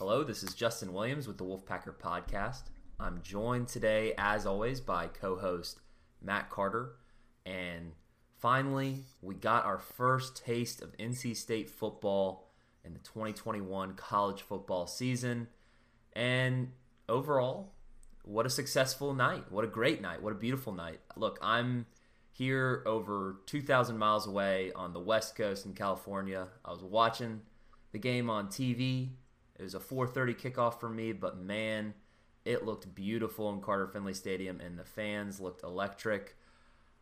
Hello, this is Justin Williams with the Wolfpacker Podcast. I'm joined today, as always, by co host Matt Carter. And finally, we got our first taste of NC State football in the 2021 college football season. And overall, what a successful night. What a great night. What a beautiful night. Look, I'm here over 2,000 miles away on the West Coast in California. I was watching the game on TV. It was a 4:30 kickoff for me, but man, it looked beautiful in Carter Finley Stadium and the fans looked electric.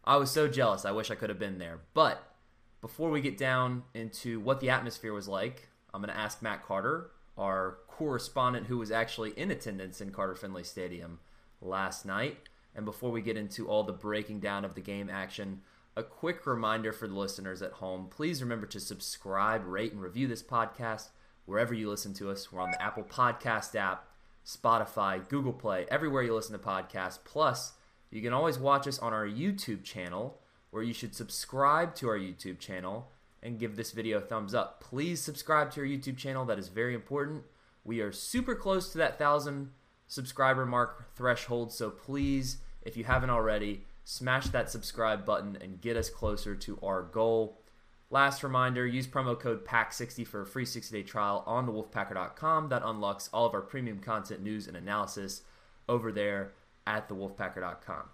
I was so jealous. I wish I could have been there. But before we get down into what the atmosphere was like, I'm going to ask Matt Carter, our correspondent who was actually in attendance in Carter Finley Stadium last night. And before we get into all the breaking down of the game action, a quick reminder for the listeners at home please remember to subscribe, rate, and review this podcast wherever you listen to us. We're on the Apple Podcast app, Spotify, Google Play, everywhere you listen to podcasts. Plus, you can always watch us on our YouTube channel, where you should subscribe to our YouTube channel and give this video a thumbs up. Please subscribe to our YouTube channel, that is very important. We are super close to that thousand subscriber mark threshold, so please, if you haven't already, smash that subscribe button and get us closer to our goal. Last reminder use promo code PACK60 for a free 60 day trial on thewolfpacker.com. That unlocks all of our premium content, news, and analysis over there at thewolfpacker.com.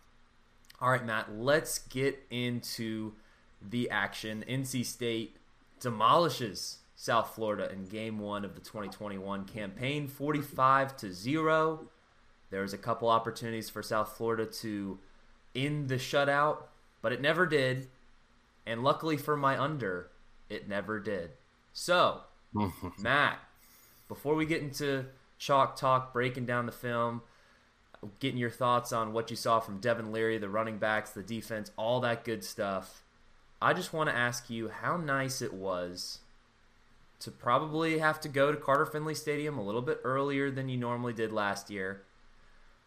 All right, Matt, let's get into the action. NC State demolishes South Florida in game one of the 2021 campaign, 45 to 0. There was a couple opportunities for South Florida to end the shutout, but it never did. And luckily for my under, it never did. So, Matt, before we get into chalk talk, breaking down the film, getting your thoughts on what you saw from Devin Leary, the running backs, the defense, all that good stuff, I just want to ask you how nice it was to probably have to go to Carter Finley Stadium a little bit earlier than you normally did last year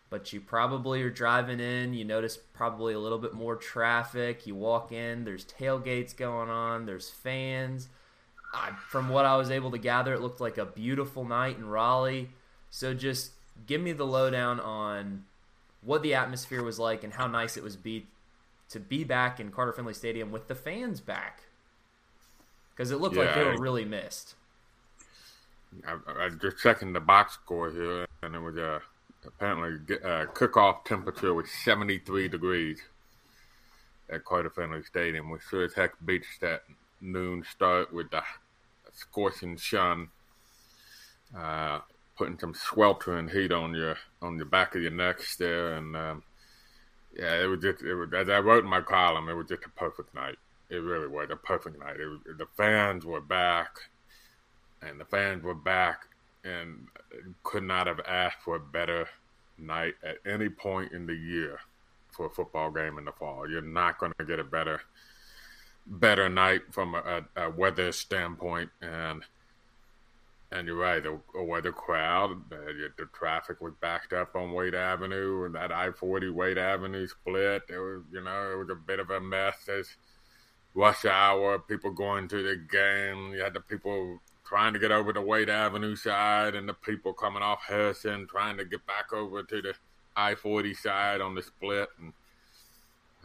but you probably are driving in. You notice probably a little bit more traffic. You walk in, there's tailgates going on, there's fans. I, from what I was able to gather, it looked like a beautiful night in Raleigh. So just give me the lowdown on what the atmosphere was like and how nice it was be to be back in Carter Finley Stadium with the fans back. Because it looked yeah, like they were really missed. I, I just checking the box score here, and it was a. Uh apparently uh, kickoff temperature was 73 degrees at Carter Finley Stadium, We sure as heck beats that noon start with the scorching sun, uh, putting some sweltering heat on your on the back of your neck there, and um, yeah, it was just it was as I wrote in my column, it was just a perfect night. It really was a perfect night. The fans were back, and the fans were back and could not have asked for a better night at any point in the year for a football game in the fall. You're not going to get a better better night from a, a, weather standpoint, and and you're right. The, weather crowd, uh, the traffic was backed up on Wade Avenue, and that I-40 Wade Avenue split. It was, you know, it was a bit of a mess. There's rush hour, people going to the game. You had the people trying to get over the Wade Avenue side and the people coming off Harrison trying to get back over to the I 40 side on the split. And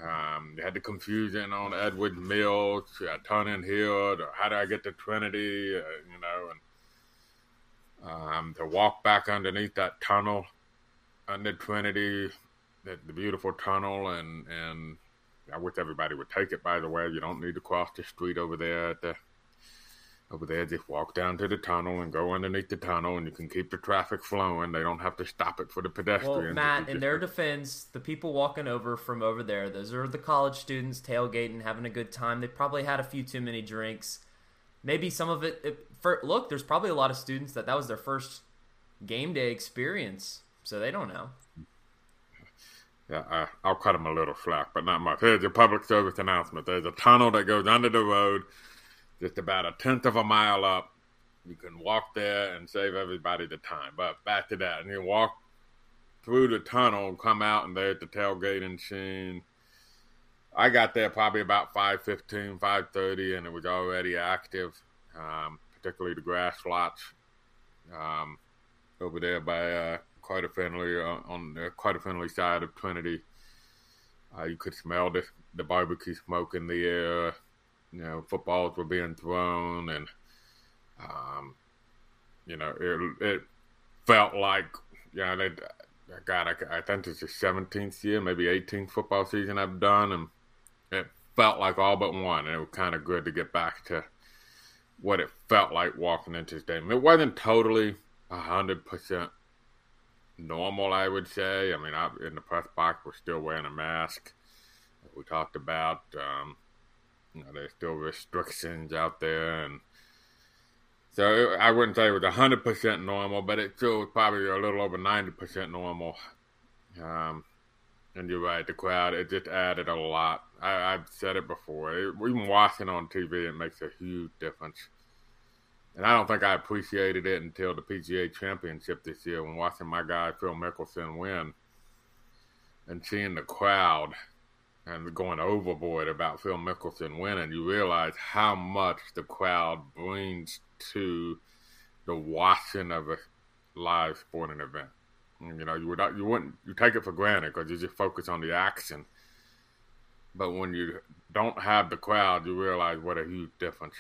um, had the confusion on Edwards Mill, uh, Turning Hill, or how do I get to Trinity, uh, you know, and um, to walk back underneath that tunnel under Trinity, the, the beautiful tunnel, and, and I wish everybody would take it, by the way. You don't need to cross the street over there at the over there, just walk down to the tunnel and go underneath the tunnel, and you can keep the traffic flowing. They don't have to stop it for the pedestrians. Well, Matt, in their defense, the people walking over from over there, those are the college students tailgating, having a good time. They probably had a few too many drinks. Maybe some of it. it for, look, there's probably a lot of students that that was their first game day experience, so they don't know. Yeah, I, I'll cut them a little slack, but not much. Here's your public service announcement. There's a tunnel that goes under the road just about a tenth of a mile up. You can walk there and save everybody the time. But back to that, and you walk through the tunnel come out, and there's the tailgating scene. I got there probably about 5.15, 5.30, and it was already active, um, particularly the grass lots. Um, over there by uh, Carter Finley uh, on the Carter Finley side of Trinity. Uh, you could smell the, the barbecue smoke in the air. You know, footballs were being thrown, and um, you know, it, it felt like you know they. God, I, I think it's the 17th year, maybe 18th football season I've done, and it felt like all but one, and it was kind of good to get back to what it felt like walking into game. It wasn't totally hundred percent normal, I would say. I mean, I, in the press box, we're still wearing a mask. We talked about, um, you know, there's still restrictions out there, and so I wouldn't say it was hundred percent normal, but it still was probably a little over ninety percent normal. Um, and you're right, the crowd it just added a lot. I, have said it before. It, even watching on TV, it makes a huge difference. And I don't think I appreciated it until the PGA Championship this year when watching my guy Phil Mickelson win and seeing the crowd and going overboard about Phil Mickelson winning. You realize how much the crowd brings to the watching of a live sporting event. You know, you would you wouldn't you take it for granted because you just focus on the action. But when you don't have the crowd, you realize what a huge difference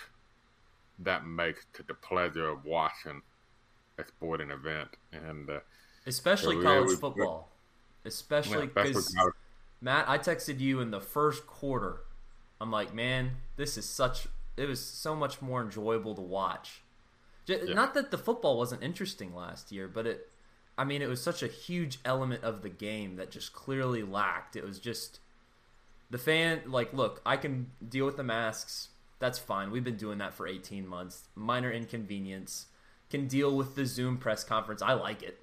that makes to the pleasure of watching a sporting event, and uh, especially so college football, especially because yeah, Matt, I texted you in the first quarter. I'm like, man, this is such. It was so much more enjoyable to watch. Just, yeah. Not that the football wasn't interesting last year, but it. I mean, it was such a huge element of the game that just clearly lacked. It was just the fan. Like, look, I can deal with the masks that's fine. We've been doing that for 18 months. Minor inconvenience. Can deal with the Zoom press conference. I like it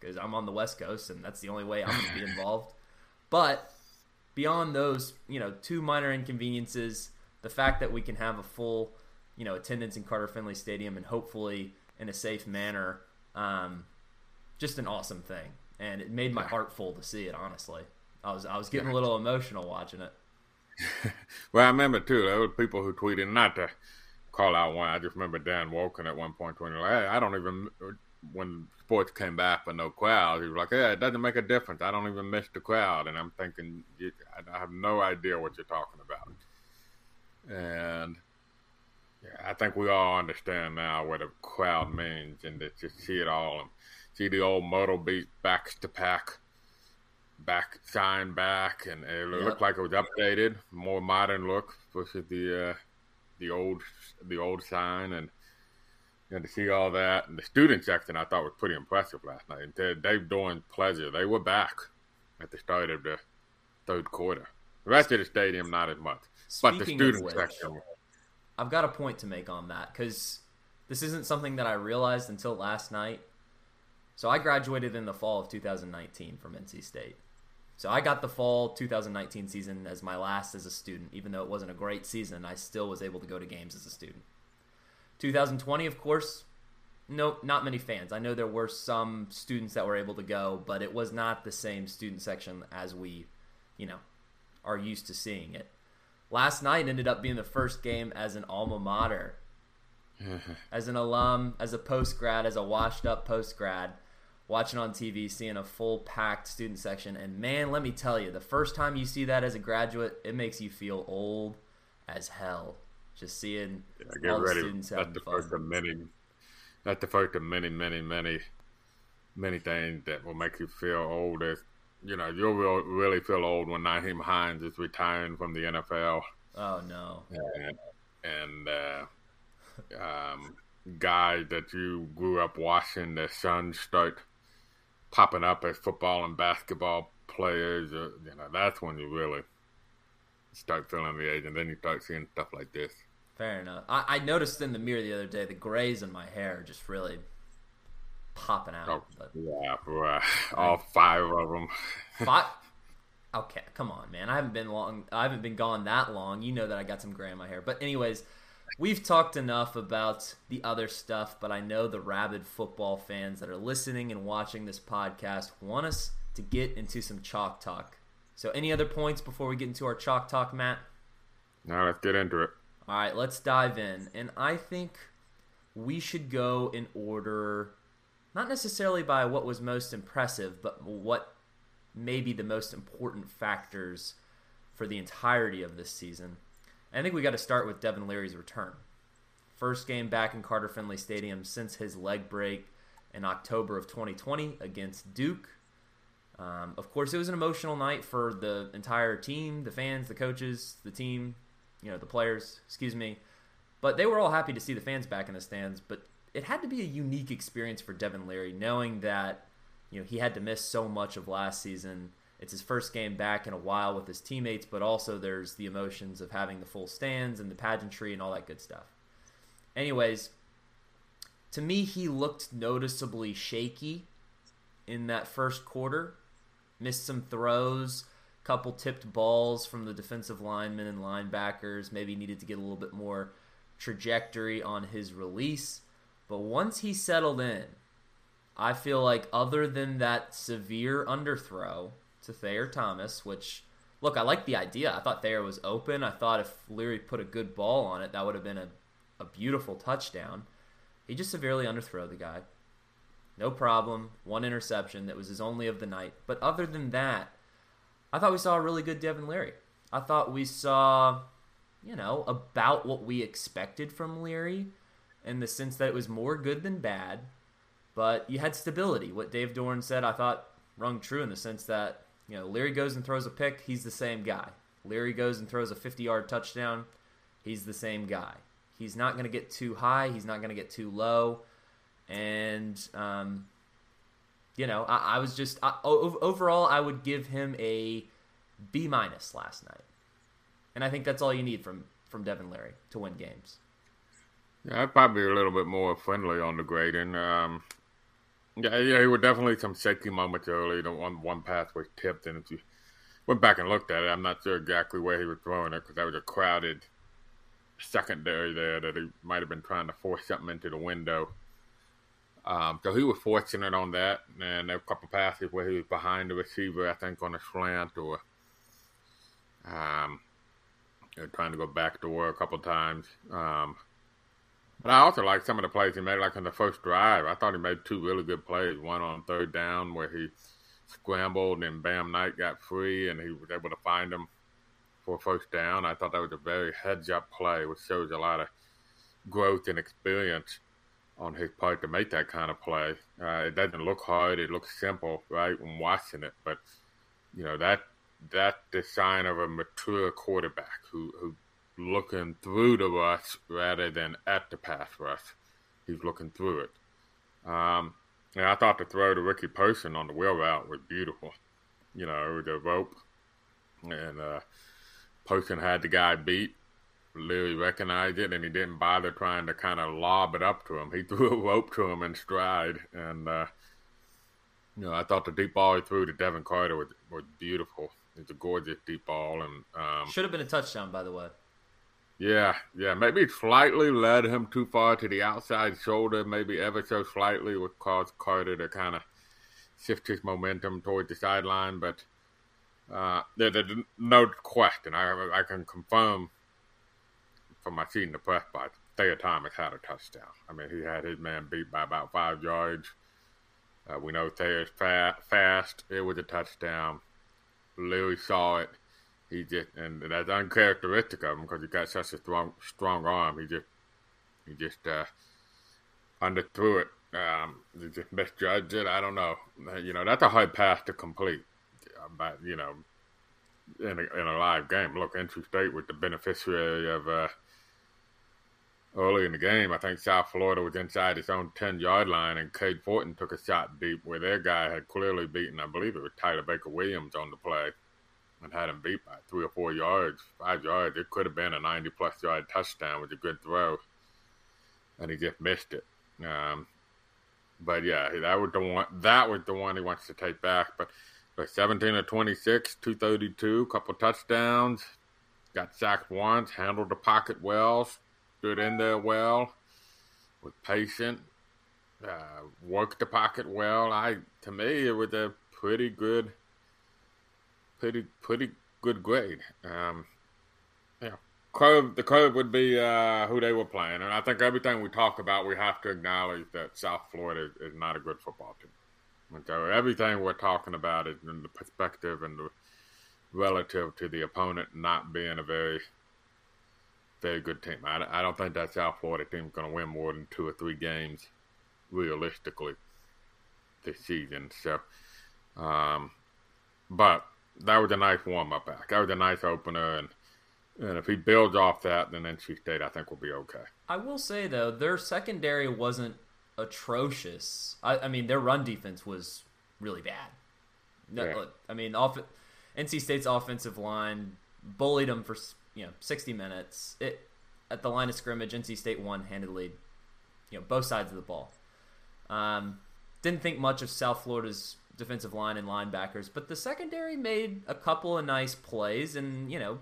because I'm on the West Coast and that's the only way I'm going to be involved. But beyond those, you know, two minor inconveniences, the fact that we can have a full, you know, attendance in Carter Finley Stadium and hopefully in a safe manner, um, just an awesome thing. And it made my heart full to see it. Honestly, I was I was getting a little emotional watching it. well, I remember too. There were people who tweeted not to call out one. I just remember Dan Wolken at one point tweeting like, hey, "I don't even." When sports came back with no crowd, he was like, "Yeah, it doesn't make a difference. I don't even miss the crowd." And I'm thinking, I have no idea what you're talking about. And yeah, I think we all understand now what a crowd means, and to just see it all and see the old Myrtle Beach backs to pack back sign back, and it yep. looked like it was updated, more modern look versus the uh, the old the old sign, and know, to see all that. And the student section I thought was pretty impressive last night. And Dave Doeren's pleasure, they were back at the start of the third quarter. The rest of the stadium, not as much, Speaking but the student which, section. I've got a point to make on that because this isn't something that I realized until last night. So I graduated in the fall of 2019 from NC State. So I got the fall 2019 season as my last as a student. Even though it wasn't a great season, I still was able to go to games as a student. 2020, of course, nope, not many fans. I know there were some students that were able to go, but it was not the same student section as we, you know, are used to seeing it. Last night ended up being the first game as an alma mater, as an alum, as a post grad, as a washed up post grad watching on TV, seeing a full packed student section, and man, let me tell you, the first time you see that as a graduate, it makes you feel old as hell. Just seeing yeah, all ready. the students having That's the first of many. That's the first of many, many, many, many things that will make you feel old. As you know, you'll really feel old when Nyheim Hines is retiring from the NFL. Oh no! And, and uh, um, guys that you grew up watching their sons start popping up as football and basketball players, uh, you know, that's when you really start feeling the age, and then you start seeing stuff like this. Fair enough. I, I noticed in the mirror the other day the grays in my hair just really popping out. Oh, but, yeah, right. all five of them. five. Okay, come on, man. I haven't been long. I haven't been gone that long. You know that I got some gray in my hair. But anyways, we've talked enough about the other stuff, but I know the rabid football fans that are listening and watching this podcast want us to get into some chalk talk. So, any other points before we get into our chalk talk, Matt? No, let's get into it. All right, let's dive in. And I think we should go in order not necessarily by what was most impressive, but what may be the most important factors for the entirety of this season. I think we got to start with Devin Leary's return. First game back in Carter Finley Stadium since his leg break in October of 2020 against Duke. Um, of course, it was an emotional night for the entire team, the fans, the coaches, the team, you know, the players, excuse me. But they were all happy to see the fans back in the stands. But it had to be a unique experience for Devin Leary, knowing that you know he had to miss so much of last season. It's his first game back in a while with his teammates, but also there's the emotions of having the full stands and the pageantry and all that good stuff. Anyways, to me, he looked noticeably shaky in that first quarter. Missed some throws, couple tipped balls from the defensive linemen and linebackers. Maybe needed to get a little bit more trajectory on his release. But once he settled in, I feel like other than that severe underthrow to Thayer Thomas, which look, I like the idea. I thought Thayer was open. I thought if Leary put a good ball on it, that would have been a, a beautiful touchdown. He just severely underthrew the guy. No problem. One interception that was his only of the night. But other than that, I thought we saw a really good Devin Leary. I thought we saw, you know, about what we expected from Leary in the sense that it was more good than bad, but you had stability. What Dave Doeren said, I thought rung true in the sense that you know Leary goes and throws a pick, he's the same guy. Leary goes and throws a 50-yard touchdown, he's the same guy. He's not going to get too high, he's not going to get too low, and um, you know I, I was just I, overall I would give him a B minus last night, and I think that's all you need from from Devin Leary to win games. Yeah, I'd probably be a little bit more friendly on the grading. Um, yeah, yeah, there were definitely some shaky moments early. The one one pass was tipped, and if you went back and looked at it, I'm not sure exactly where he was throwing it because that was a crowded secondary there that he might have been trying to force something into the window. Um, so he was fortunate on that, and there were a couple passes where he was behind the receiver, I think, on a slant or um, trying to go back to work a couple times. Um, but I also like some of the plays he made, like on the first drive. I thought he made two really good plays. One on third down where he scrambled and Bam Knight got free and he was able to find him for first down. I thought that was a very heads up play, which shows a lot of growth and experience on his part to make that kind of play. Uh, it doesn't look hard; it looks simple, right, when watching it. But you know that that's the sign of a mature quarterback who who looking through the rush rather than at the pass rush. He's looking through it. Um, and I thought the throw to Ricky Person on the wheel route was beautiful. You know, the rope. And uh, Person had the guy beat. Leary recognized it, and he didn't bother trying to kind of lob it up to him. He threw a rope to him in stride. And, uh, you know, I thought the deep ball he threw to Devin Carter was, was beautiful. It's a gorgeous deep ball. and um, Should have been a touchdown, by the way. Yeah, yeah. Maybe slightly led him too far to the outside shoulder, maybe ever so slightly, would cause Carter to kind of shift his momentum towards the sideline. But uh, there, there's no question. I, I can confirm from my seat in the press box, Thayer Thomas had a touchdown. I mean, he had his man beat by about five yards. Uh, we know Thayer's fa- fast. It was a touchdown. Leary saw it he just and that's uncharacteristic of him because he got such a strong strong arm. He just he just uh, underthrew it. Um, he just misjudged it. I don't know. You know that's a hard pass to complete. But you know, in a, in a live game, look, NC State was the beneficiary of. Uh, early in the game, I think South Florida was inside its own 10 yard line, and Cade Fortin took a shot deep where their guy had clearly beaten, I believe it was Tyler Baker Williams on the play and had him beat by three or four yards, five yards. It could have been a 90 plus yard touchdown with a good throw, and he just missed it. Um, but yeah, that was the one. That was the one he wants to take back. But, but 17 or 26, 232, couple touchdowns, got sacked once, handled the pocket well, stood in there well, was patient, uh, worked the pocket well. I to me it was a pretty good pretty pretty good grade. Um, yeah, the curve would be uh, who they were playing, and I think everything we talk about, we have to acknowledge that South Florida is, is not a good football team. So everything we're talking about is in the perspective and the relative to the opponent not being a very very good team. I, I don't think that South Florida team is going to win more than two or three games realistically this season. So, um, but that was a nice warm up act. That was a nice opener, and and if he builds off that, then NC State I think will be okay. I will say though, their secondary wasn't atrocious. I, I mean, their run defense was really bad. No, Yeah. I mean, off, NC State's offensive line bullied them for you know 60 minutes. It at the line of scrimmage, NC State won handedly. You know, both sides of the ball. Um, didn't think much of South Florida's defensive line and linebackers, but the secondary made a couple of nice plays and you know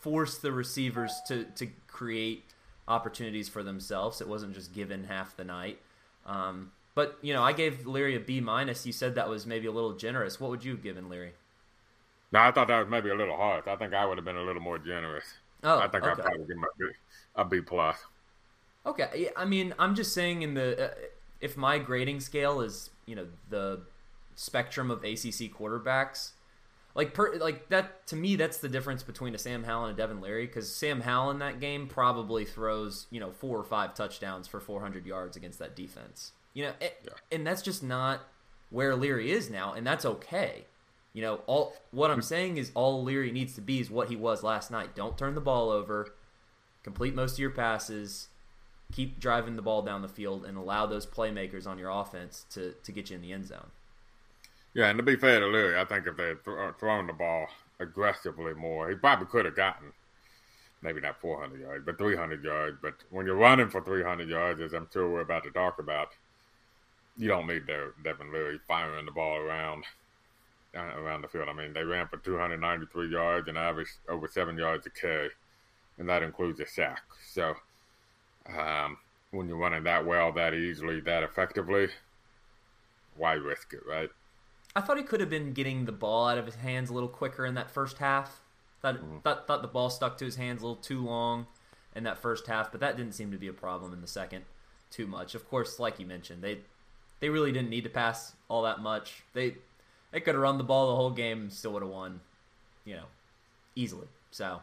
forced the receivers to to create opportunities for themselves. It wasn't just given half the night. Um, but you know, I gave Leary a B minus. You said that was maybe a little generous. What would you have given Leary? Now I thought that was maybe a little harsh. I think I would have been a little more generous. Oh, I think I'd probably give my a B, a B plus. Okay, I mean, I'm just saying in the uh, if my grading scale is you know the spectrum of ACC quarterbacks, like per like that to me that's the difference between a Sam Howell and a Devin Leary because Sam Howell in that game probably throws you know four or five touchdowns for 400 yards against that defense. You know, it, and that's just not where Leary is now, and that's okay. You know, all what I'm saying is all Leary needs to be is what he was last night. Don't turn the ball over. Complete most of your passes. Keep driving the ball down the field and allow those playmakers on your offense to, to get you in the end zone. Yeah, and to be fair to Leary, I think if they had th- uh, thrown the ball aggressively more, he probably could have gotten maybe not 400 yards, but 300 yards. But when you're running for 300 yards, as I'm sure we're about to talk about, you don't need Devin Leary firing the ball around around the field. I mean, they ran for 293 yards and averaged over seven yards a carry, and that includes a sack. So um, when you're running that well, that easily, that effectively, why risk it, right? I thought he could have been getting the ball out of his hands a little quicker in that first half. Thought, thought, thought the ball stuck to his hands a little too long in that first half, but that didn't seem to be a problem in the second too much. Of course, like you mentioned, they they really didn't need to pass all that much. They they could have run the ball the whole game and still would have won, you know, easily. So,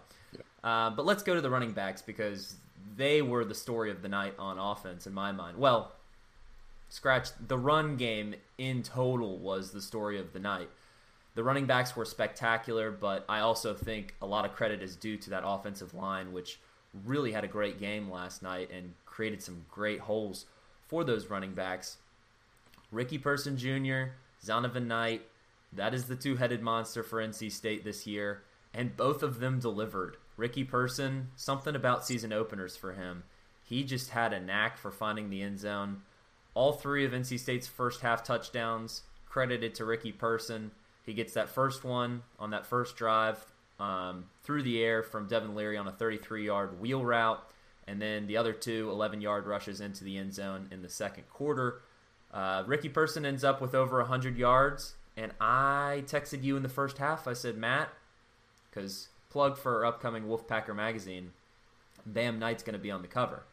uh, but let's go to the running backs because they were the story of the night on offense in my mind. Well, scratch the run game in total was the story of the night. The running backs were spectacular, but I also think a lot of credit is due to that offensive line, which really had a great game last night and created some great holes for those running backs. Ricky Person Jr., Zonovan Knight, that is the two headed monster for NC State this year, and both of them delivered. Ricky Person, something about season openers for him. He just had a knack for finding the end zone. All three of NC State's first half touchdowns credited to Ricky Person. He gets that first one on that first drive um, through the air from Devin Leary on a 33 yard wheel route, and then the other two 11 yard rushes into the end zone in the second quarter. Uh, Ricky Person ends up with over 100 yards, and I texted you in the first half. I said, Matt, because plug for upcoming Wolfpacker magazine, Bam Knight's going to be on the cover.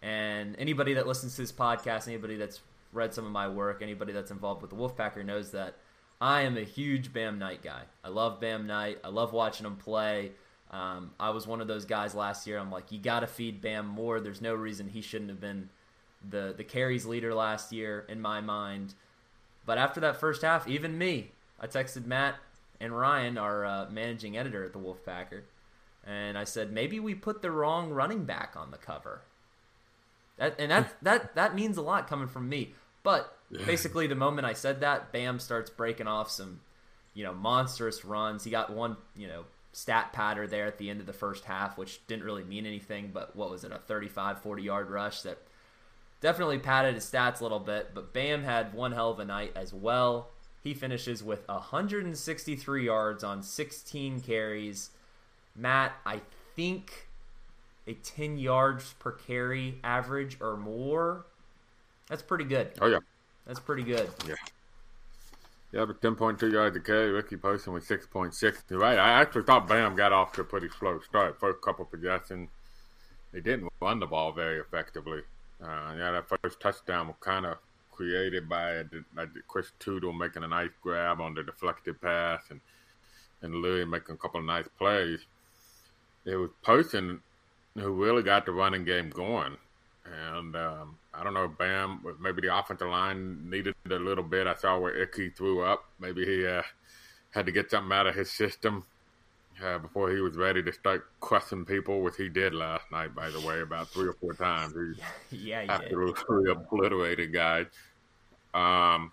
And anybody that listens to this podcast, anybody that's read some of my work, anybody that's involved with the Wolfpacker knows that I am a huge Bam Knight guy. I love Bam Knight. I love watching him play. Um, I was one of those guys last year. I'm like, you got to feed Bam more. There's no reason he shouldn't have been the the carries leader last year in my mind. But after that first half, even me, I texted Matt and Ryan, our uh, managing editor at the Wolfpacker, and I said maybe we put the wrong running back on the cover. That and that that that means a lot coming from me. But basically, the moment I said that, Bam starts breaking off some, you know, monstrous runs. He got one, you know, stat patter there at the end of the first half, which didn't really mean anything. But what was it, a 35, 40 yard rush that definitely padded his stats a little bit. But Bam had one hell of a night as well. He finishes with 163 yards on 16 carries. Matt, I think a 10 yards per carry average or more. That's pretty good. Oh yeah, That's pretty good. yeah, Yeah, but 10.2 yards a carry. Ricky Person with 6.6. You're right. I actually thought Bam got off to a pretty slow start. First couple possessions, they didn't run the ball very effectively. Uh, yeah, that first touchdown was kind of created by, by Chris Tootle making a nice grab on the deflected pass and and Louis making a couple of nice plays. It was Person who really got the running game going. And um, I don't know, Bam, maybe the offensive line needed a little bit. I saw where Ickey threw up. Maybe he uh, had to get something out of his system uh, before he was ready to start crushing people, which he did last night, by the way, about three or four times. He yeah, he absolutely did. obliterated guys. Um,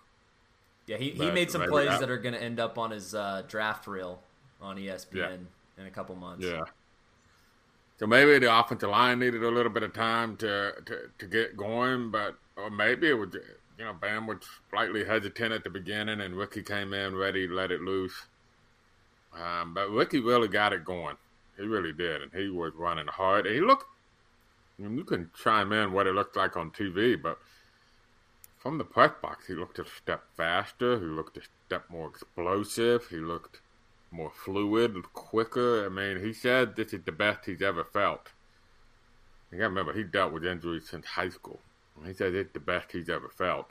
yeah, he, he made some plays that are going to end up on his uh, draft reel on ESPN yeah. in a couple months. Yeah. So maybe the offensive line needed a little bit of time to, to, to get going, but or maybe it was you know Bam was slightly hesitant at the beginning, and Ricky came in ready to let it loose. Um, but Ricky really got it going. He really did, and he was running hard. And he looked. I mean, you can chime in what it looked like on TV, but from the press box, he looked a step faster. He looked a step more explosive. He looked more fluid, quicker. I mean, he said this is the best he's ever felt. You gotta remember, he dealt with injuries since high school. He said it's the best he's ever felt.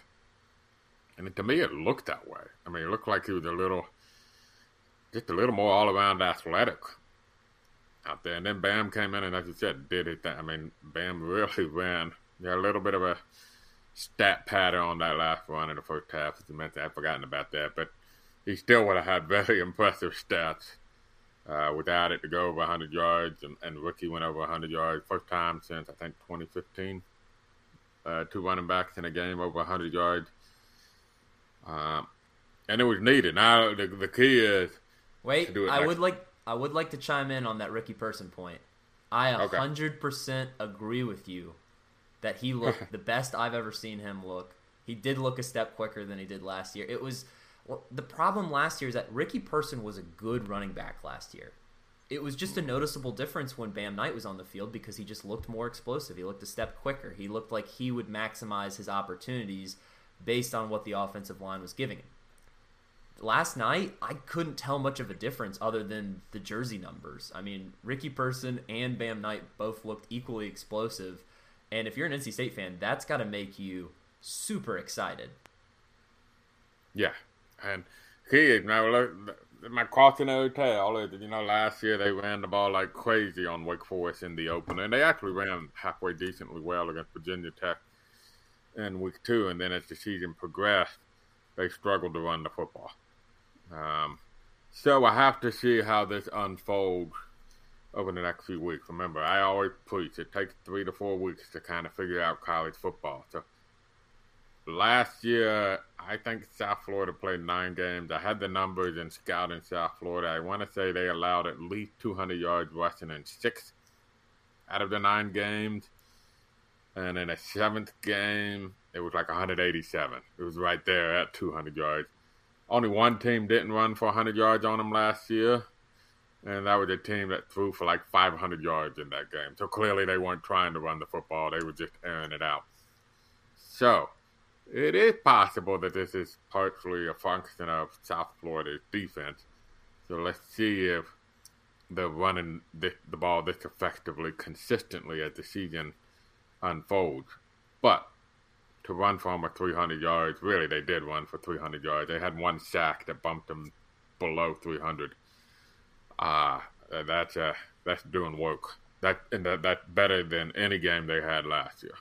And to me, it looked that way. I mean, it looked like he was a little, just a little more all around athletic out there. And then Bam came in and, as you said, did it. That, I mean, Bam really ran. Had a little bit of a stat pattern on that last run in the first half. As you mentioned, I've forgotten about that. But he still would have had very impressive stats uh, without it to go over 100 yards. And, and Ricky went over 100 yards first time since I think 2015. Uh, two running backs in a game over 100 yards. Um, and it was needed. Now the, the key is wait. I would like I would like to chime in on that Ricky Person point. I hundred okay. percent agree with you that he looked the best I've ever seen him look. He did look a step quicker than he did last year. It was well, the problem last year is that Ricky Person was a good running back last year. It was just a noticeable difference when Bam Knight was on the field because he just looked more explosive. He looked a step quicker. He looked like he would maximize his opportunities based on what the offensive line was giving him. Last night, I couldn't tell much of a difference other than the jersey numbers. I mean, Ricky Person and Bam Knight both looked equally explosive. And if you're an NC State fan, that's got to make you super excited. Yeah, and kids now look, my cautionary tale is you know last year they ran the ball like crazy on Wake Forest in the opener, and they actually ran halfway decently well against Virginia Tech in week two, and then as the season progressed, they struggled to run the football. Um, so I have to see how this unfolds over the next few weeks. Remember, I always preach it takes three to four weeks to kind of figure out college football. So last year, I think South Florida played nine games. I had the numbers in scouting South Florida. I want to say they allowed at least 200 yards rushing in six out of the nine games. And in a seventh game, it was like 187. It was right there at 200 yards. Only one team didn't run for 100 yards on them last year, and that was a team that threw for like 500 yards in that game. So clearly they weren't trying to run the football, they were just airing it out. So it is possible that this is partially a function of South Florida's defense. So let's see if they're running the ball this effectively, consistently as the season unfolds. But to run for almost 300 yards, really, they did run for 300 yards. They had one sack that bumped them below 300. Ah, uh, that's uh, that's doing work. That and that, that's better than any game they had last year.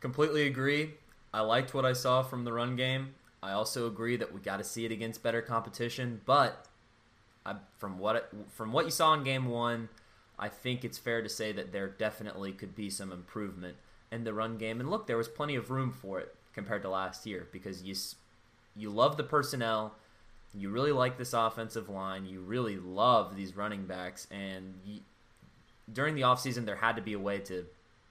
Completely agree. I liked what I saw from the run game. I also agree that we got to see it against better competition, but I, from what from what you saw in game 1, I think it's fair to say that there definitely could be some improvement in the run game. And look, there was plenty of room for it compared to last year because you you love the personnel, you really like this offensive line, you really love these running backs, and you, during the offseason there had to be a way to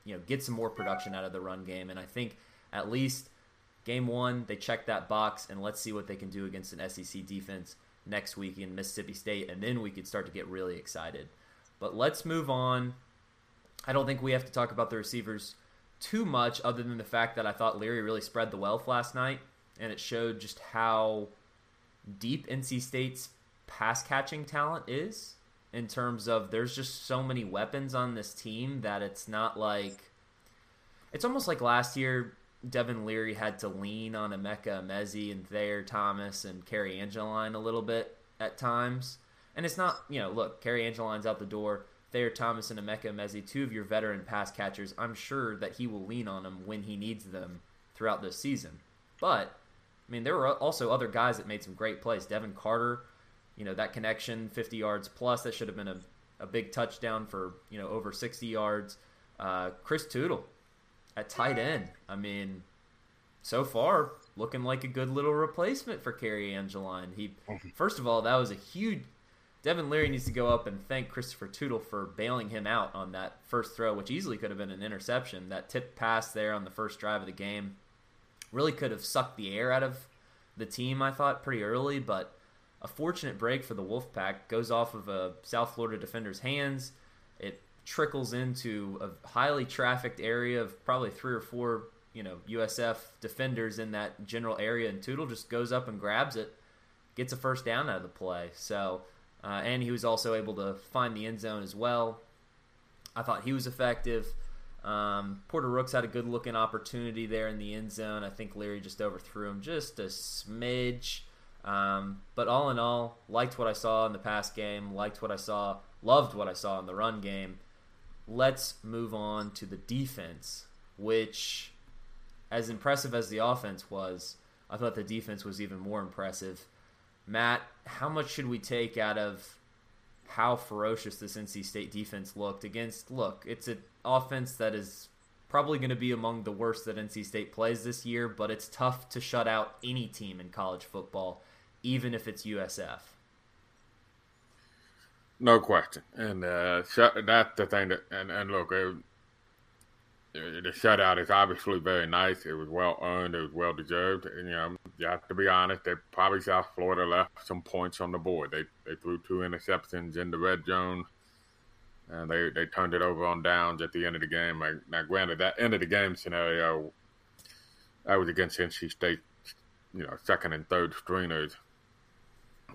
you know get some more production out of the run game. And I think at least game one, they check that box, and let's see what they can do against an SEC defense next week in Mississippi State, and then we could start to get really excited. But let's move on. I don't think we have to talk about the receivers too much, other than the fact that I thought Leary really spread the wealth last night. and it showed just how deep NC State's pass catching talent is in terms of there's just so many weapons on this team that it's not like it's almost like last year Devin Leary had to lean on Emeka Emezie and Thayer Thomas and Cary Angeline a little bit at times. And it's not, you know, look, Cary Angeline's out the door. Thayer Thomas and Emeka Emezie, two of your veteran pass catchers, I'm sure that he will lean on them when he needs them throughout this season. But, I mean, there were also other guys that made some great plays. Devin Carter, you know, that connection, 50 yards plus, that should have been a, a big touchdown for, you know, over 60 yards. Uh, Chris Tootle at tight end. I mean, so far, looking like a good little replacement for Cary Angeline. He, first of all, that was a huge Devin Leary needs to go up and thank Christopher Tootle for bailing him out on that first throw, which easily could have been an interception. That tip pass there on the first drive of the game really could have sucked the air out of the team, I thought, pretty early, but a fortunate break for the Wolfpack goes off of a South Florida defender's hands. It trickles into a highly trafficked area of probably three or four, you know, USF defenders in that general area, and Tootle just goes up and grabs it, gets a first down out of the play. So uh, and he was also able to find the end zone as well. I thought he was effective. Um, Porter Rooks had a good looking opportunity there in the end zone. I think Leary just overthrew him just a smidge. Um, but all in all, liked what I saw in the past game, liked what I saw, loved what I saw in the run game. Let's move on to the defense, which, as impressive as the offense was, I thought the defense was even more impressive. Matt, how much should we take out of how ferocious this NC State defense looked against? Look, it's an offense that is probably going to be among the worst that NC State plays this year, but it's tough to shut out any team in college football, even if it's USF. No question, and uh, that's the thing that. And, and look, it, the shutout is obviously very nice. It was well earned. It was well deserved. And, you know, you have to be honest. They probably South Florida left some points on the board. They they threw two interceptions in the red zone, and they they turned it over on downs at the end of the game. now, granted, that end of the game scenario, that was against NC State, you know, second and third stringers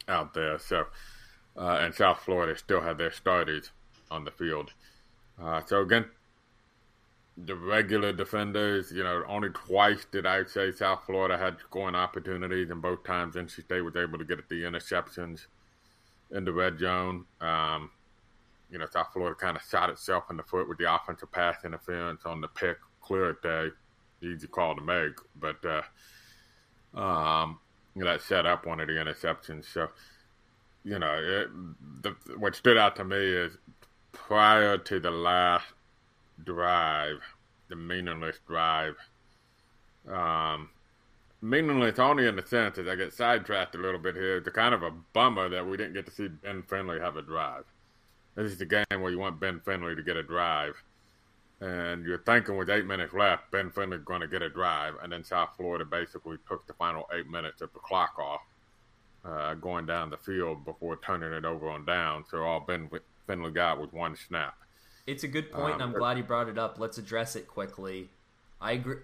out there. So, uh, and South Florida still had their starters on the field. Uh, so again, the regular defenders, you know, only twice did I say South Florida had scoring opportunities, and both times NC State was able to get at the interceptions in the red zone. Um, you know, South Florida kind of shot itself in the foot with the offensive pass interference on the pick clear day. Easy call to make, but uh, um, you know, that set up one of the interceptions. So, you know, it, the, what stood out to me is prior to the last drive, the meaningless drive. Um, meaningless only in the sense that I get sidetracked a little bit here. It's kind of a bummer that we didn't get to see Ben Finley have a drive. This is the game where you want Ben Finley to get a drive. And you're thinking with eight minutes left, Ben Finley's going to get a drive. And then South Florida basically took the final eight minutes of the clock off, uh, going down the field before turning it over on down. So all Ben Finley got was one snap. It's a good point, um, and I'm glad you brought it up. Let's address it quickly. I agree.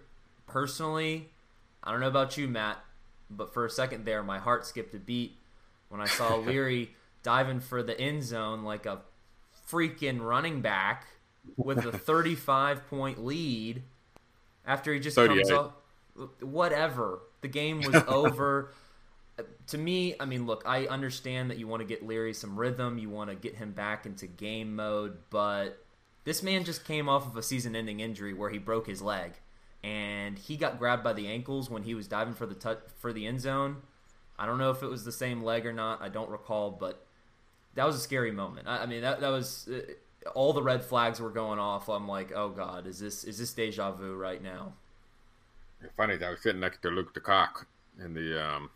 Personally, I don't know about you, Matt, but for a second there, my heart skipped a beat when I saw Leary diving for the end zone like a freaking running back with a 35 point lead after he just 38. comes up. Whatever. The game was over. to me, I mean, look, I understand that you want to get Leary some rhythm, you want to get him back into game mode, but this man just came off of a season-ending injury where he broke his leg, and he got grabbed by the ankles when he was diving for the touch, for the end zone. I don't know if it was the same leg or not. I don't recall, but that was a scary moment. I, I mean, that that was uh, all the red flags were going off. I'm like, oh god, is this is this deja vu right now? Funny, I was sitting next to Luke DeCock in the um,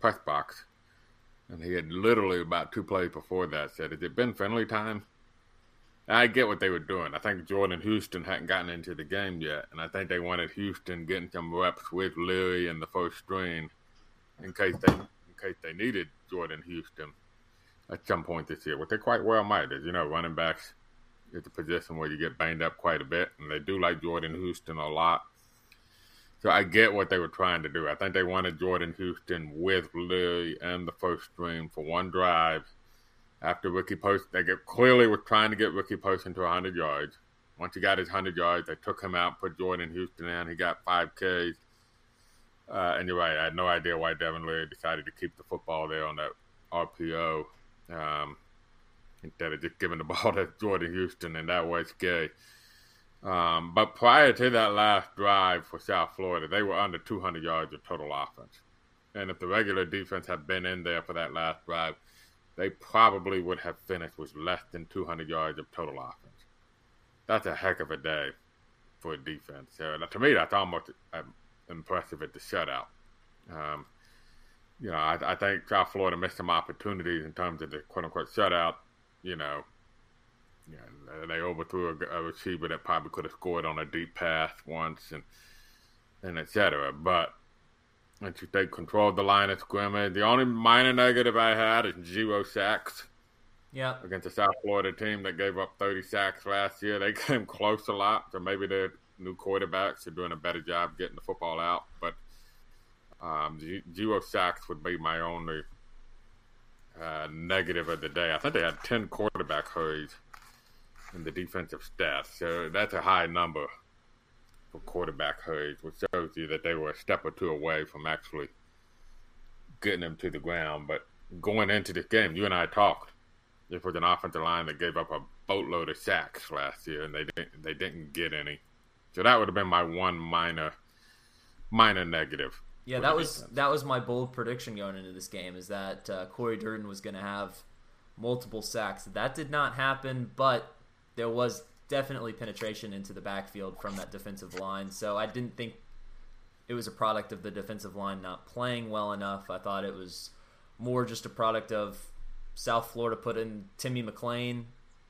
press box, and he had literally about two plays before that said, "Has it been Finley time?" I get what they were doing. I think Jordan Houston hadn't gotten into the game yet, and I think they wanted Houston getting some reps with Leary in the first string in case they in case they needed Jordan Houston at some point this year. What they quite well might, as you know, running backs is a position where you get banged up quite a bit, and they do like Jordan Houston a lot. So I get what they were trying to do. I think they wanted Jordan Houston with Leary and the first string for one drive. After Ricky Person, they get, clearly were trying to get Ricky Person into 100 yards. Once he got his 100 yards, they took him out, put Jordan Houston in. He got five Ks. Uh, and you're right. I had no idea why Devin Leary decided to keep the football there on that RPO um, instead of just giving the ball to Jordan Houston, and that was gay. Um, but prior to that last drive for South Florida, they were under 200 yards of total offense. And if the regular defense had been in there for that last drive, they probably would have finished with less than 200 yards of total offense. That's a heck of a day for a defense. So, to me, that's almost um, impressive at the shutout. Um, you know, I, I, think South Florida missed some opportunities in terms of the quote unquote shutout. You know, you know they overthrew a, a, receiver that probably could have scored on a deep pass once, and and etc. But once you take control of the line of scrimmage, the only minor negative I had is zero sacks. Yeah. Against the South Florida team that gave up 30 sacks last year, they came close a lot. So maybe their new quarterbacks are doing a better job getting the football out. But um, zero sacks would be my only uh, negative of the day. I think they had 10 quarterback hurries in the defensive stats. So that's a high number for quarterback hurries, which shows you that they were a step or two away from actually getting them to the ground. But going into this game, you and I talked. This was an offensive line that gave up a boatload of sacks last year, and they didn't they didn't get any. So that would have been my one minor minor negative. Yeah, that was defense. that was my bold prediction going into this game is that uh, Cory Durden was going to have multiple sacks. That did not happen, but there was definitely penetration into the backfield from that defensive line. So I didn't think it was a product of the defensive line not playing well enough. I thought it was more just a product of South Florida put in Timmy McClain,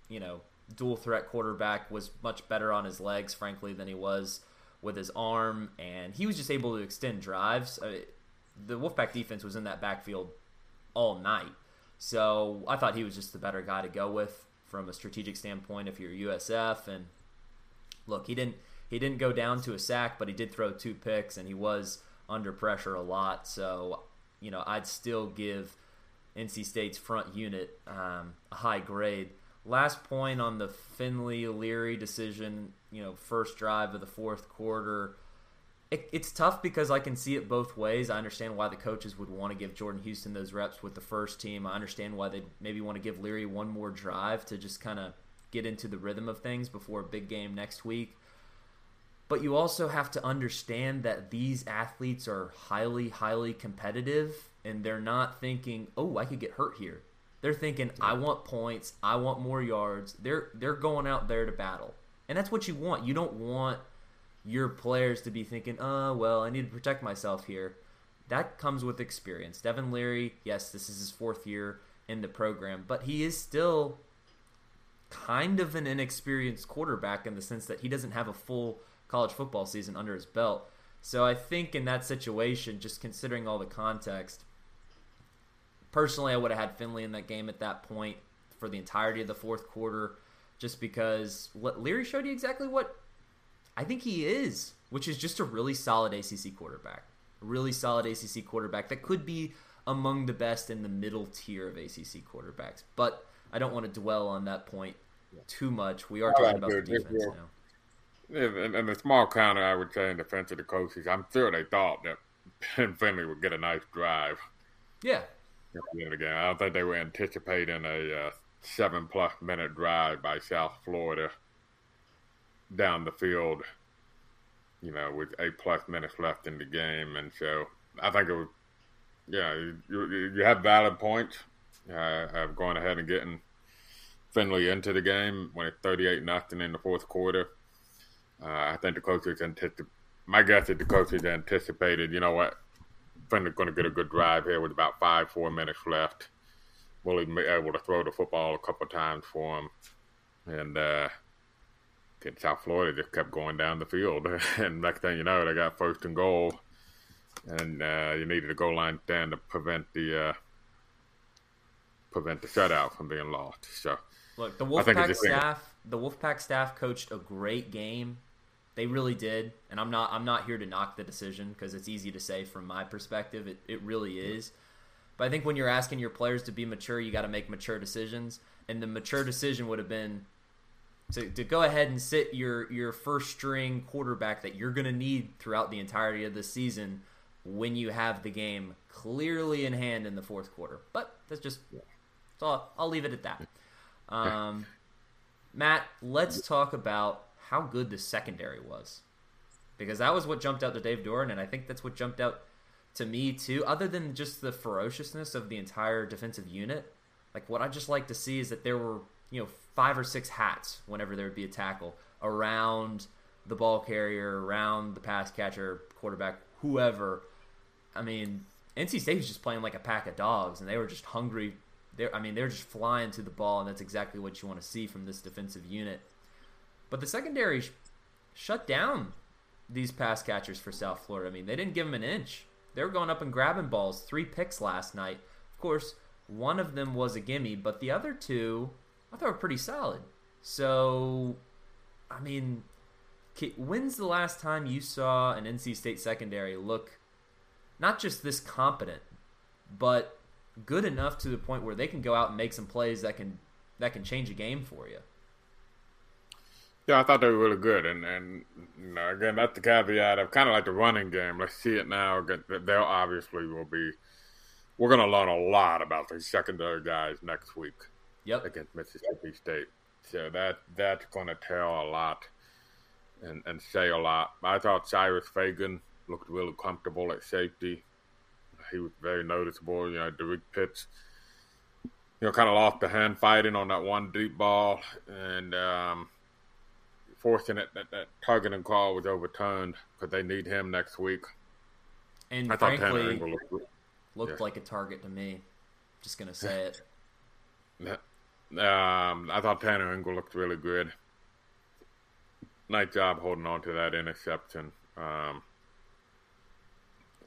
you know, dual threat quarterback was much better on his legs, frankly, than he was with his arm, and he was just able to extend drives. I mean, the Wolfpack defense was in that backfield all night, so I thought he was just the better guy to go with from a strategic standpoint if you're USF. And look, he didn't he didn't go down to a sack, but he did throw two picks, and he was under pressure a lot. So you know, I'd still give NC State's front unit um, a high grade. Last point on the Finley Leary decision, you know, first drive of the fourth quarter. It, it's tough because I can see it both ways. I understand why the coaches would want to give Jordan Houston those reps with the first team. I understand why they maybe want to give Leary one more drive to just kind of get into the rhythm of things before a big game next week. But you also have to understand that these athletes are highly, highly competitive and they're not thinking, "Oh, I could get hurt here." They're thinking, "I want points. I want more yards." They're they're going out there to battle, and that's what you want. You don't want your players to be thinking, "Oh, well, I need to protect myself here." That comes with experience. Devin Leary, yes, this is his fourth year in the program, but he is still kind of an inexperienced quarterback in the sense that he doesn't have a full college football season under his belt. So I think in that situation, just considering all the context, Personally, I would have had Finley in that game at that point for the entirety of the fourth quarter, just because what Leary showed you exactly what I think he is, which is just a really solid ACC quarterback. A really solid ACC quarterback that could be among the best in the middle tier of ACC quarterbacks. But I don't want to dwell on that point too much. We are talking about the defense now. And, and the small counter, I would say, in defense of the coaches, I'm sure they thought that Ben Finley would get a nice drive. Yeah, Again, I don't think they were anticipating a uh, seven plus minute drive by South Florida down the field, you know, with eight plus minutes left in the game. And so I think it was, yeah, you, you have valid points uh, of going ahead and getting Finley into the game when it's 38 nothing in the fourth quarter. Uh, I think the coaches anticipated, my guess is the coaches anticipated, you know what, Finley's going to get a good drive here with about five, four minutes left. Will he be able to throw the football a couple times for him? And uh, South Florida just kept going down the field. and next thing you know, they got first and goal. And uh, you needed a goal line stand to prevent the uh, prevent the shutout from being lost. So look, the Wolfpack staff, the Wolfpack staff coached a great game They really did, and I'm not I'm not here to knock the decision because it's easy to say from my perspective. It it really is. But I think when you're asking your players to be mature, you got to make mature decisions. And the mature decision would have been to, to go ahead and sit your your first string quarterback that you're going to need throughout the entirety of the season when you have the game clearly in hand in the fourth quarter. But that's just so I'll, I'll leave it at that. Um, Matt, let's talk about how good the secondary was because that was what jumped out to Dave Doeren, and I think that's what jumped out to me too. Other than just the ferociousness of the entire defensive unit, like what I just like to see is that there were you know five or six hats whenever there would be a tackle around the ball carrier, around the pass catcher, quarterback, whoever. I mean, NC State was just playing like a pack of dogs, and they were just hungry. They're, I mean, they're just flying to the ball, and that's exactly what you want to see from this defensive unit. But the secondary sh- shut down these pass catchers for South Florida. I mean, they didn't give them an inch. They were going up and grabbing balls, three picks last night. Of course, one of them was a gimme, but the other two I thought were pretty solid. So, I mean, when's the last time you saw an NC State secondary look not just this competent, but good enough to the point where they can go out and make some plays that can that can change a game for you? Yeah, I thought they were really good, and and you know, again, that's the caveat of kind of like the running game. Let's see it now. They'll obviously will be. We're going to learn a lot about these secondary guys next week. Yep. Against Mississippi State, so that that's going to tell a lot, and and say a lot. I thought Cyrus Fagan looked really comfortable at safety. He was very noticeable. You know, Derrek Pitts, you know, kind of lost the hand fighting on that one deep ball, and um, forcing it that, that targeting call was overturned because they need him next week. And I frankly, looked, looked yeah. like a target to me. Just gonna say it. Um, I thought Tanner Ingle looked really good. Nice job holding on to that interception. Um,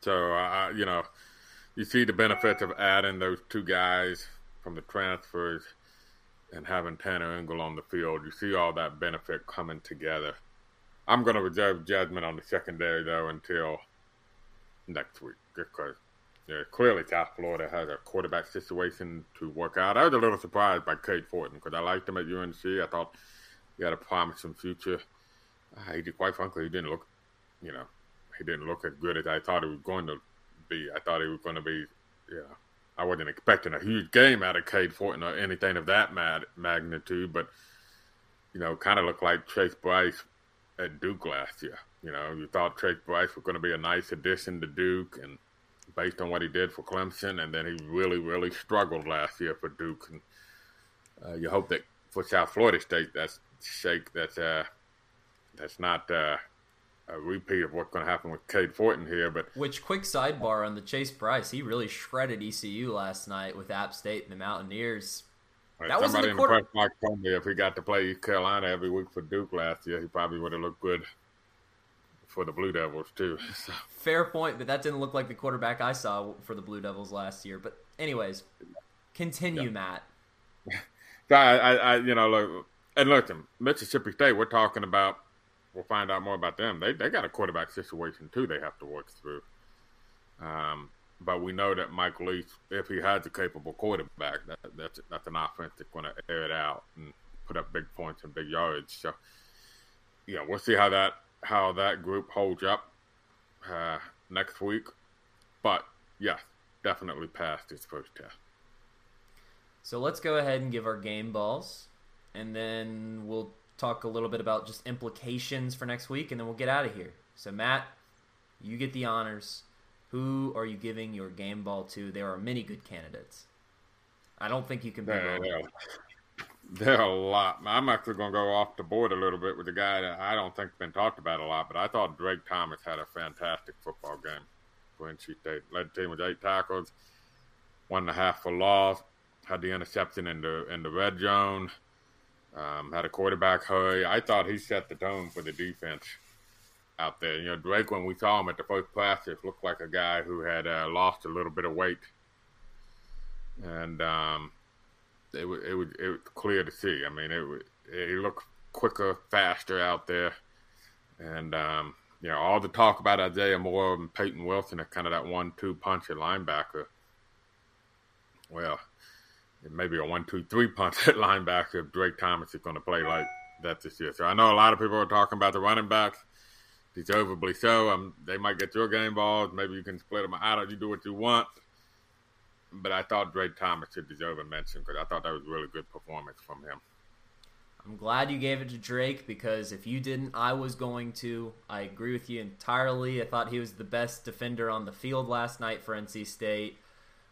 so, uh, you know, you see the benefits of adding those two guys from the transfers and having Tanner Ingle on the field. You see all that benefit coming together. I'm going to reserve judgment on the secondary, though, until next week because yeah, clearly South Florida has a quarterback situation to work out. I was a little surprised by Cade Fortin because I liked him at UNC. I thought he had a promising future. Uh, he did, quite frankly, he didn't look, you know, he didn't look as good as I thought he was going to be. I thought he was going to be, yeah. I wasn't expecting a huge game out of Cade Fortin or anything of that mad- magnitude, but you know, kind of looked like Chase Brice at Duke last year. You know, you thought Chase Brice was going to be a nice addition to Duke, and based on what he did for Clemson, and then he really, really struggled last year for Duke. And uh, you hope that for South Florida State, that's shake that's uh, that's not uh, a repeat of what's going to happen with Cade Fortin here. But which quick sidebar on the Chase Brice, he really shredded ECU last night with App State and the Mountaineers. Right, that somebody in the press box told me if he got to play East Carolina every week for Duke last year, he probably would have looked good for the Blue Devils too. So. Fair point, but that didn't look like the quarterback I saw for the Blue Devils last year. But anyways, continue, yeah. Matt. I, I, you know, look, and listen, Mississippi State. We're talking about. We'll find out more about them. They they got a quarterback situation too. They have to work through. Um, but we know that Mike Leach, if he has a capable quarterback, that, that's that's an offense that's going to air it out and put up big points and big yards. So, yeah, we'll see how that how that group holds up uh, next week. But yes, definitely passed its first test. So let's go ahead and give our game balls, and then we'll talk a little bit about just implications for next week, and then we'll get out of here. So Matt, you get the honors. Who are you giving your game ball to? There are many good candidates. I don't think you can be wrong. There are a lot. I'm actually going to go off the board a little bit with a guy that I don't think has been talked about a lot, but I thought Drake Thomas had a fantastic football game for NC State. Led the team with eight tackles, one and a half for loss, had the interception in the in the red zone, um, had a quarterback hurry. I thought he set the tone for the defense out there. You know, Drake, when we saw him at the first practice, looked like a guy who had uh, lost a little bit of weight. And um, it was it was it was clear to see. I mean, it was, it looked quicker, faster out there. And um, you know, all the talk about Isaiah Moore and Peyton Wilson are kind of that one-two punch at linebacker. Well, it may be a one-two-three punch at linebacker if Drake Thomas is going to play like that this year. So I know a lot of people are talking about the running backs, deservedly so. Um, they might get your game balls. Maybe you can split them out. You do what you want. But I thought Drake Thomas should deserve a mention because I thought that was a really good performance from him. I'm glad you gave it to Drake because if you didn't, I was going to. I agree with you entirely. I thought he was the best defender on the field last night for NC State.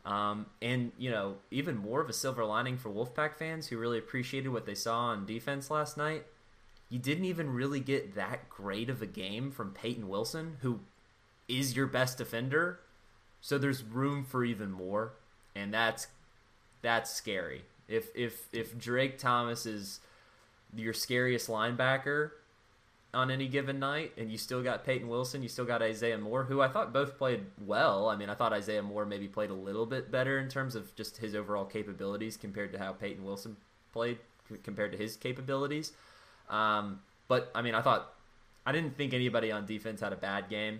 Um, and, you know, even more of a silver lining for Wolfpack fans who really appreciated what they saw on defense last night. You didn't even really get that great of a game from Peyton Wilson, who is your best defender. So there's room for even more, and that's that's scary. If if if Drake Thomas is your scariest linebacker on any given night, and you still got Peyton Wilson, you still got Isaiah Moore, who I thought both played well. I mean, I thought Isaiah Moore maybe played a little bit better in terms of just his overall capabilities compared to how Peyton Wilson played compared to his capabilities. Um, but I mean, I thought I didn't think anybody on defense had a bad game,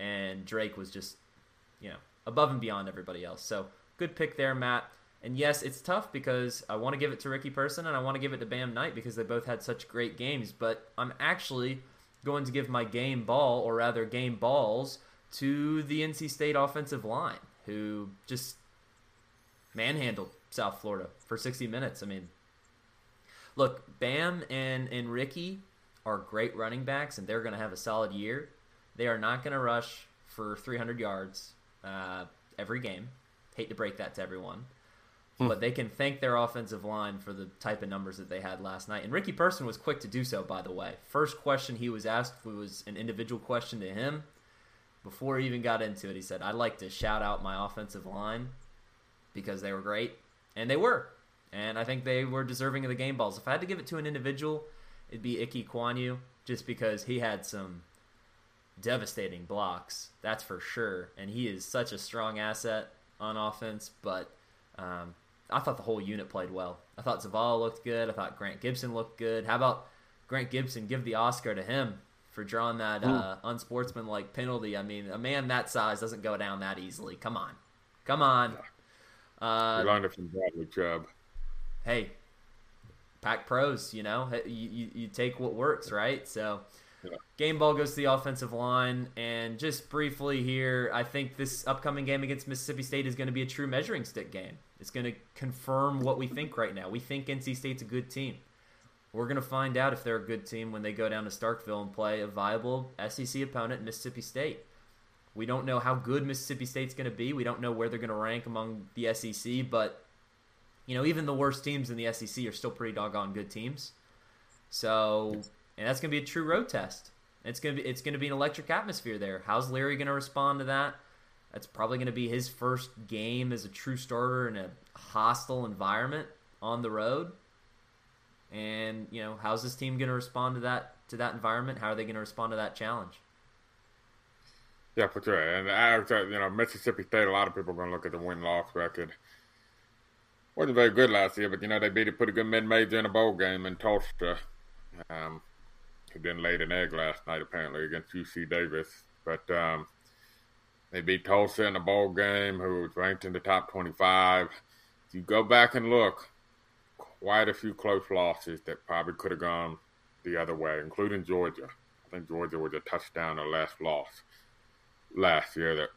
and Drake was just you know above and beyond everybody else. So good pick there, Matt. And yes, it's tough because I want to give it to Ricky Person and I want to give it to Bam Knight because they both had such great games. But I'm actually going to give my game ball, or rather game balls, to the NC State offensive line, who just manhandled South Florida for 60 minutes. I mean, look, Bam and, and Ricky are great running backs, and they're going to have a solid year. They are not going to rush for 300 yards uh, every game. Hate to break that to everyone. But they can thank their offensive line for the type of numbers that they had last night. And Ricky Person was quick to do so, by the way. First question he was asked was an individual question to him. Before he even got into it, he said, I'd like to shout out my offensive line because they were great. And they were. And I think they were deserving of the game balls. If I had to give it to an individual, it'd be Ickey Ekwonu, just because he had some devastating blocks. That's for sure. And he is such a strong asset on offense. But um, I thought the whole unit played well. I thought Zavala looked good. I thought Grant Gibson looked good. How about Grant Gibson? Give the Oscar to him for drawing that uh, unsportsmanlike penalty. I mean, a man that size doesn't go down that easily. Come on, come on. Uh, you learned it from Bradley Chubb. Hey, pack pros. You know, you, you, you take what works, right? So. Yeah. Game ball goes to the offensive line. And just briefly here, I think this upcoming game against Mississippi State is going to be a true measuring stick game. It's going to confirm what we think right now. We think NC State's a good team. We're going to find out if they're a good team when they go down to Starkville and play a viable SEC opponent, Mississippi State. We don't know how good Mississippi State's going to be. We don't know where they're going to rank among the SEC, but you know, even the worst teams in the SEC are still pretty doggone good teams. So, and that's going to be a true road test. It's going to be it's going to be an electric atmosphere there. How's Leary going to respond to that? That's probably going to be his first game as a true starter in a hostile environment on the road. And you know, how's this team going to respond to that to that environment? How are they going to respond to that challenge? Yeah, for sure. And I, you know, Mississippi State. A lot of people are going to look at the win loss record. wasn't very good last year, but you know they beat a pretty good mid major in a bowl game in Tulsa. Um, then laid an egg last night apparently against UC Davis. But um, they beat Tulsa in the bowl game, who was ranked in the top 25. If you go back and look, quite a few close losses that probably could have gone the other way, including Georgia. I think Georgia was a touchdown or less loss last year. That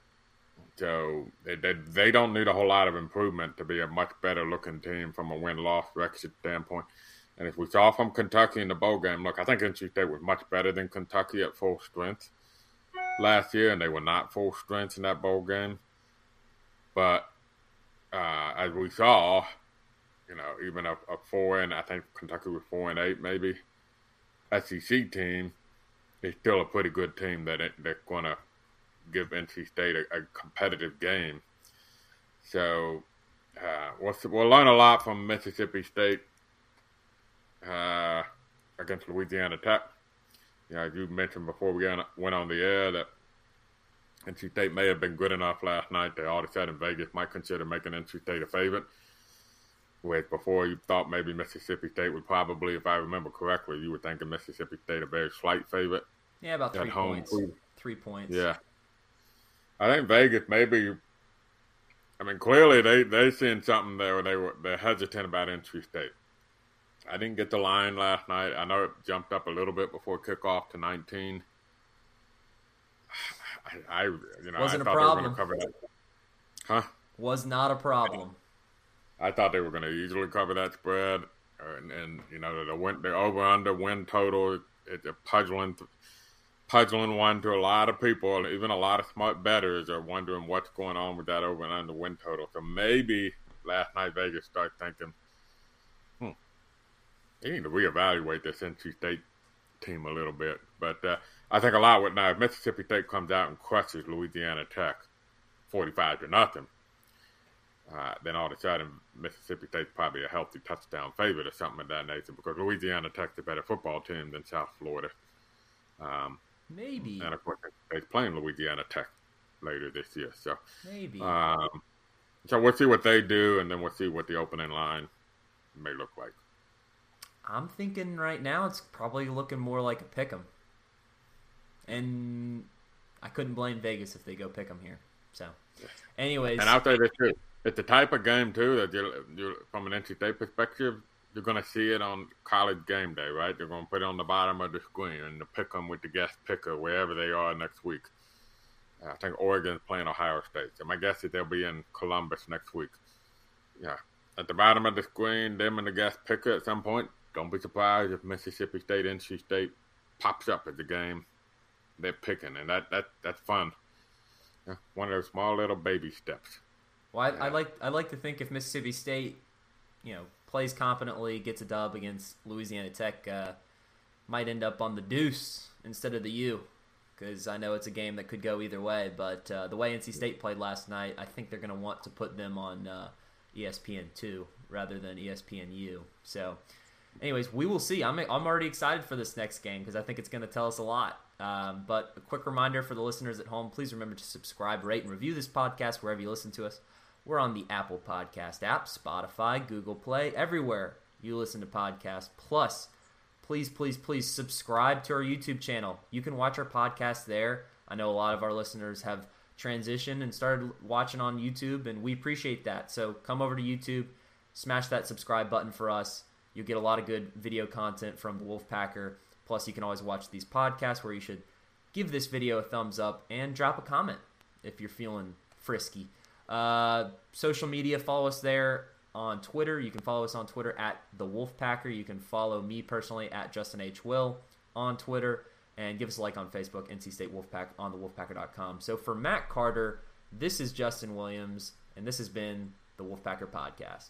so they, they, they don't need a whole lot of improvement to be a much better looking team from a win loss record standpoint. And if we saw from Kentucky in the bowl game, look, I think NC State was much better than Kentucky at full strength last year, and they were not full strength in that bowl game. But uh, as we saw, you know, even a, a four and I think Kentucky was four and eight, maybe SEC team is still a pretty good team that it, that's going to give NC State a, a competitive game. So uh, we'll, we'll learn a lot from Mississippi State uh, against Louisiana Tech you know, you mentioned before we went on the air that NC State may have been good enough last night. They all said in Vegas might consider making NC State a favorite. Whereas before you thought maybe Mississippi State would probably, if I remember correctly, you were thinking Mississippi State a very slight favorite Yeah, about three points. Three points. Yeah. I think Vegas maybe. I mean, clearly they they seen something there where they were they're hesitant about NC State. I didn't get the line last night. I know it jumped up a little bit before kickoff to 19. I, I you know Wasn't I a thought they were problem. going to cover that. Huh? Was not a problem. I thought they were going to easily cover that spread, uh, and, and you know the win, the over under win total. It's a puzzling, puzzling one to a lot of people. and Even a lot of smart bettors are wondering what's going on with that over and under win total. So maybe last night Vegas started thinking, they need to reevaluate this NC State team a little bit. But uh, I think a lot with now if Mississippi State comes out and crushes Louisiana Tech, forty-five to nothing uh, then all of a sudden Mississippi State's probably a healthy touchdown favorite or something of that nature because Louisiana Tech's a better football team than South Florida. Um, Maybe. and of course, they're playing Louisiana Tech later this year. So, Maybe. um, so we'll see what they do, and then we'll see what the opening line may look like. I'm thinking right now it's probably looking more like a pick 'em. And I couldn't blame Vegas if they go pick 'em here. So, anyways, And I'll tell you this too: it's the type of game too that you, you from an NC State perspective, you're going to see it on college game day, right? They're going to put it on the bottom of the screen and pick them with the guest picker wherever they are next week. I think Oregon's playing Ohio State, so my guess is they'll be in Columbus next week. Yeah, at the bottom of the screen, them and the guest picker at some point. Don't be surprised if Mississippi State, NC State pops up at the game. They're picking, and that that that's fun. Yeah, one of those small little baby steps. well, I, I like I like to think if Mississippi State, you know, plays competently, gets a dub against Louisiana Tech, uh, might end up on the deuce instead of the U, because I know it's a game that could go either way. But uh, the way NC State played last night, I think they're going to want to put them on uh, ESPN two rather than ESPN U. So, anyways, we will see. I'm I'm already excited for this next game because I think it's going to tell us a lot. Um, but a quick reminder for the listeners at home: please remember to subscribe, rate, and review this podcast wherever you listen to us. We're on the Apple Podcast app, Spotify, Google Play, everywhere you listen to podcasts. Plus, please, please, please subscribe to our YouTube channel. You can watch our podcast there. I know a lot of our listeners have transitioned and started watching on YouTube, and we appreciate that. So come over to YouTube, smash that subscribe button for us. You'll get a lot of good video content from the Wolfpacker. Plus, you can always watch these podcasts where you should give this video a thumbs up and drop a comment if you're feeling frisky. Uh, social media, follow us there on Twitter. You can follow us on Twitter at the Wolfpacker. You can follow me personally at Justin H. Will on Twitter. And give us a like on Facebook, NC State Wolfpack on the Wolfpacker.com. So for Matt Carter, this is Justin Williams, and this has been the Wolfpacker Podcast.